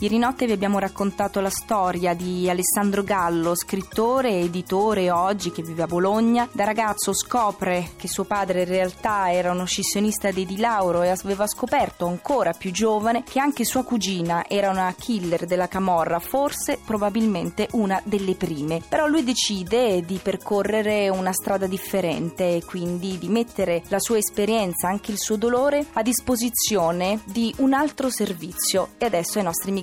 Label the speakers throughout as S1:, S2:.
S1: Ieri notte vi abbiamo raccontato la storia di Alessandro Gallo, scrittore editore oggi che vive a Bologna. Da ragazzo scopre che suo padre in realtà era uno scissionista dei Di Lauro e aveva scoperto ancora più giovane che anche sua cugina era una killer della Camorra, forse probabilmente una delle prime. Però lui decide di percorrere una strada differente e quindi di mettere la sua esperienza, anche il suo dolore, a disposizione di un altro servizio. E adesso ai nostri microfoni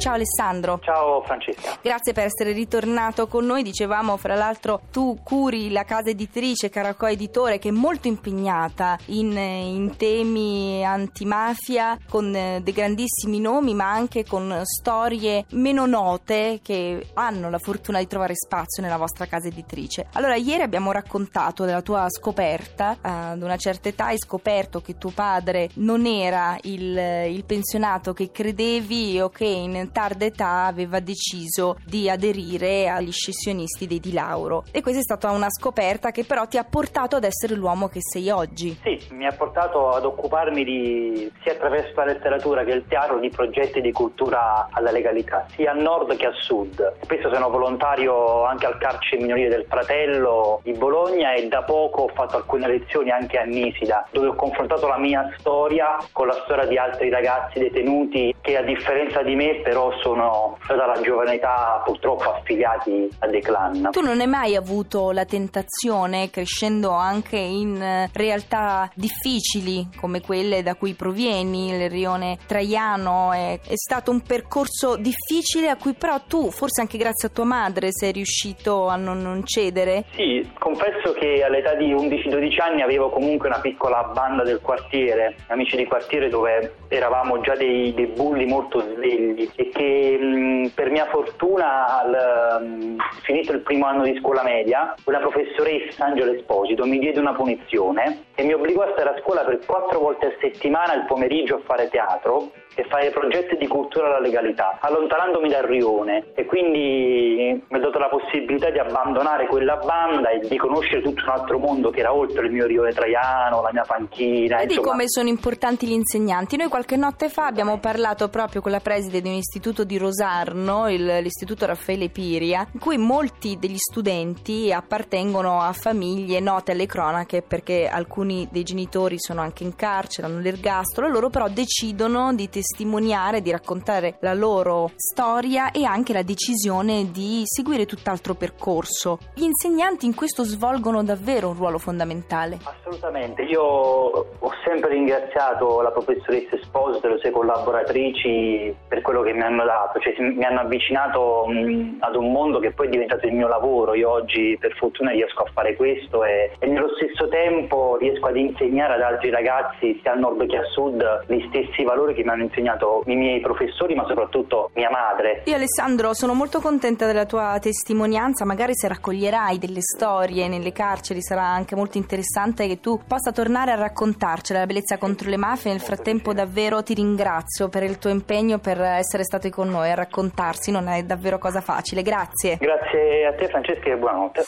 S1: Ciao Alessandro.
S2: Ciao Francesca.
S1: Grazie per essere ritornato con noi. Dicevamo, fra l'altro, tu curi la casa editrice Caracò Editore che è molto impegnata in, in temi antimafia con eh, dei grandissimi nomi ma anche con storie meno note che hanno la fortuna di trovare spazio nella vostra casa editrice. Allora, ieri abbiamo raccontato della tua scoperta. Ad una certa età hai scoperto che tuo padre non era il, il pensionato che credevi o che in tarda età aveva deciso di aderire agli scissionisti dei Di Lauro e questa è stata una scoperta che però ti ha portato ad essere l'uomo che sei oggi.
S2: Sì, mi ha portato ad occuparmi di, sia attraverso la letteratura che il teatro di progetti di cultura alla legalità, sia a nord che a sud. Spesso sono volontario anche al carcere minorile del fratello di Bologna e da poco ho fatto alcune lezioni anche a Nisida, dove ho confrontato la mia storia con la storia di altri ragazzi detenuti che a differenza di me però però sono dalla giovane età purtroppo affiliati a dei clan.
S1: Tu non hai mai avuto la tentazione, crescendo anche in eh, realtà difficili come quelle da cui provieni, il rione Traiano, è, è stato un percorso difficile a cui però tu, forse anche grazie a tua madre, sei riuscito a non, non cedere?
S2: Sì, confesso che all'età di 11-12 anni avevo comunque una piccola banda del quartiere, amici di quartiere dove eravamo già dei, dei bulli molto svegli e che mh, per mia fortuna al, finito il primo anno di scuola media una professoressa Angelo Esposito mi diede una punizione e mi obbligò a stare a scuola per quattro volte a settimana il pomeriggio a fare teatro e fare progetti di cultura alla legalità, allontanandomi dal rione e quindi mi ha dato la possibilità di abbandonare quella banda e di conoscere tutto un altro mondo che era oltre il mio rione traiano, la mia panchina.
S1: Vedi come sono importanti gli insegnanti. Noi qualche notte fa abbiamo parlato proprio con la preside di un istituto di Rosarno, il, l'istituto Raffaele Piria, in cui molti degli studenti appartengono a famiglie note alle cronache perché alcuni dei genitori sono anche in carcere, hanno l'ergastolo, loro però decidono di testimoniare, di raccontare la loro storia e anche la decisione di seguire tutt'altro percorso. Gli insegnanti in questo svolgono davvero un ruolo fondamentale.
S2: Assolutamente, io ho sempre ringraziato la professoressa Esposito e le sue collaboratrici per quello che mi hanno dato, cioè mi hanno avvicinato mh, ad un mondo che poi è diventato il mio lavoro. Io oggi per fortuna riesco a fare questo e, e nello stesso tempo riesco ad insegnare ad altri ragazzi sia al nord che a sud gli stessi valori che mi hanno insegnato i miei professori, ma soprattutto mia madre.
S1: Io Alessandro sono molto contenta della tua testimonianza, magari se raccoglierai delle storie nelle carceri sarà anche molto interessante che tu possa tornare a raccontarcela, la bellezza contro le mafie. Nel frattempo davvero ti ringrazio per il tuo impegno, per essere stato con noi a raccontarsi, non è davvero cosa facile. Grazie.
S2: Grazie a te Francesca e buonanotte.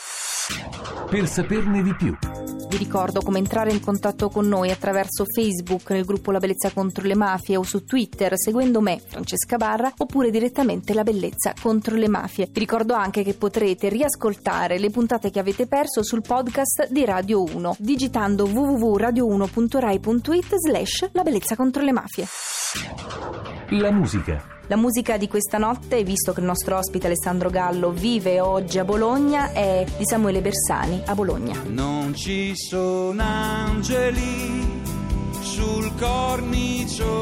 S3: Per saperne di più.
S1: Vi ricordo come entrare in contatto con noi attraverso Facebook nel gruppo La Bellezza contro le Mafie o su Twitter seguendo me, Francesca Barra, oppure direttamente La Bellezza contro le Mafie. Vi ricordo anche che potrete riascoltare le puntate che avete perso sul podcast di Radio 1 digitando www.radio1.rai.it slash La Bellezza contro le Mafie.
S3: La musica
S1: la musica di questa notte, visto che il nostro ospite Alessandro Gallo vive oggi a Bologna, è di Samuele Bersani a Bologna.
S4: Non ci sono angeli sul cornicione,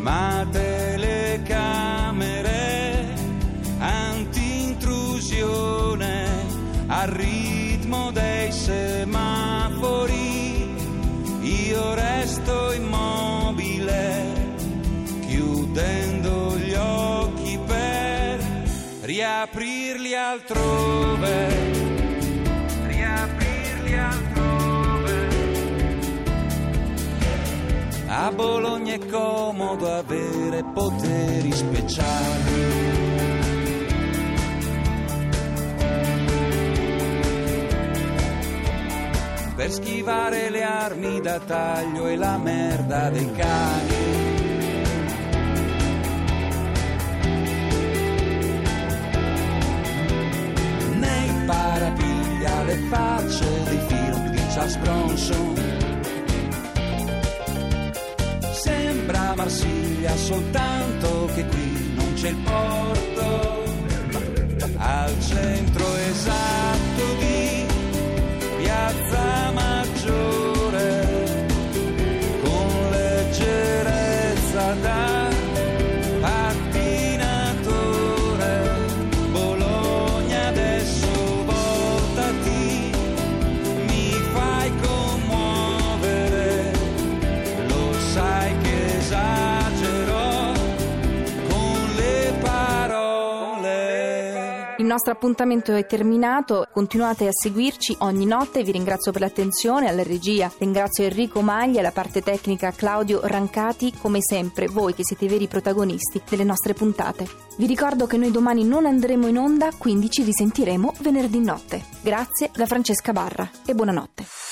S4: ma telecamere riaprirli altrove, riaprirli altrove. A Bologna è comodo avere poteri speciali. per schivare le armi da taglio e la merda dei cani. Charles Bronson. Sembra Marsiglia soltanto che qui non c'è il porto. Al centro esatto di Piazza Maggiore con leggerezza da
S1: nostro appuntamento è terminato, continuate a seguirci ogni notte, vi ringrazio per l'attenzione, alla regia ringrazio Enrico Maglia, alla parte tecnica Claudio Rancati, come sempre voi che siete i veri protagonisti delle nostre puntate. Vi ricordo che noi domani non andremo in onda, quindi ci risentiremo venerdì notte. Grazie da Francesca Barra e buonanotte.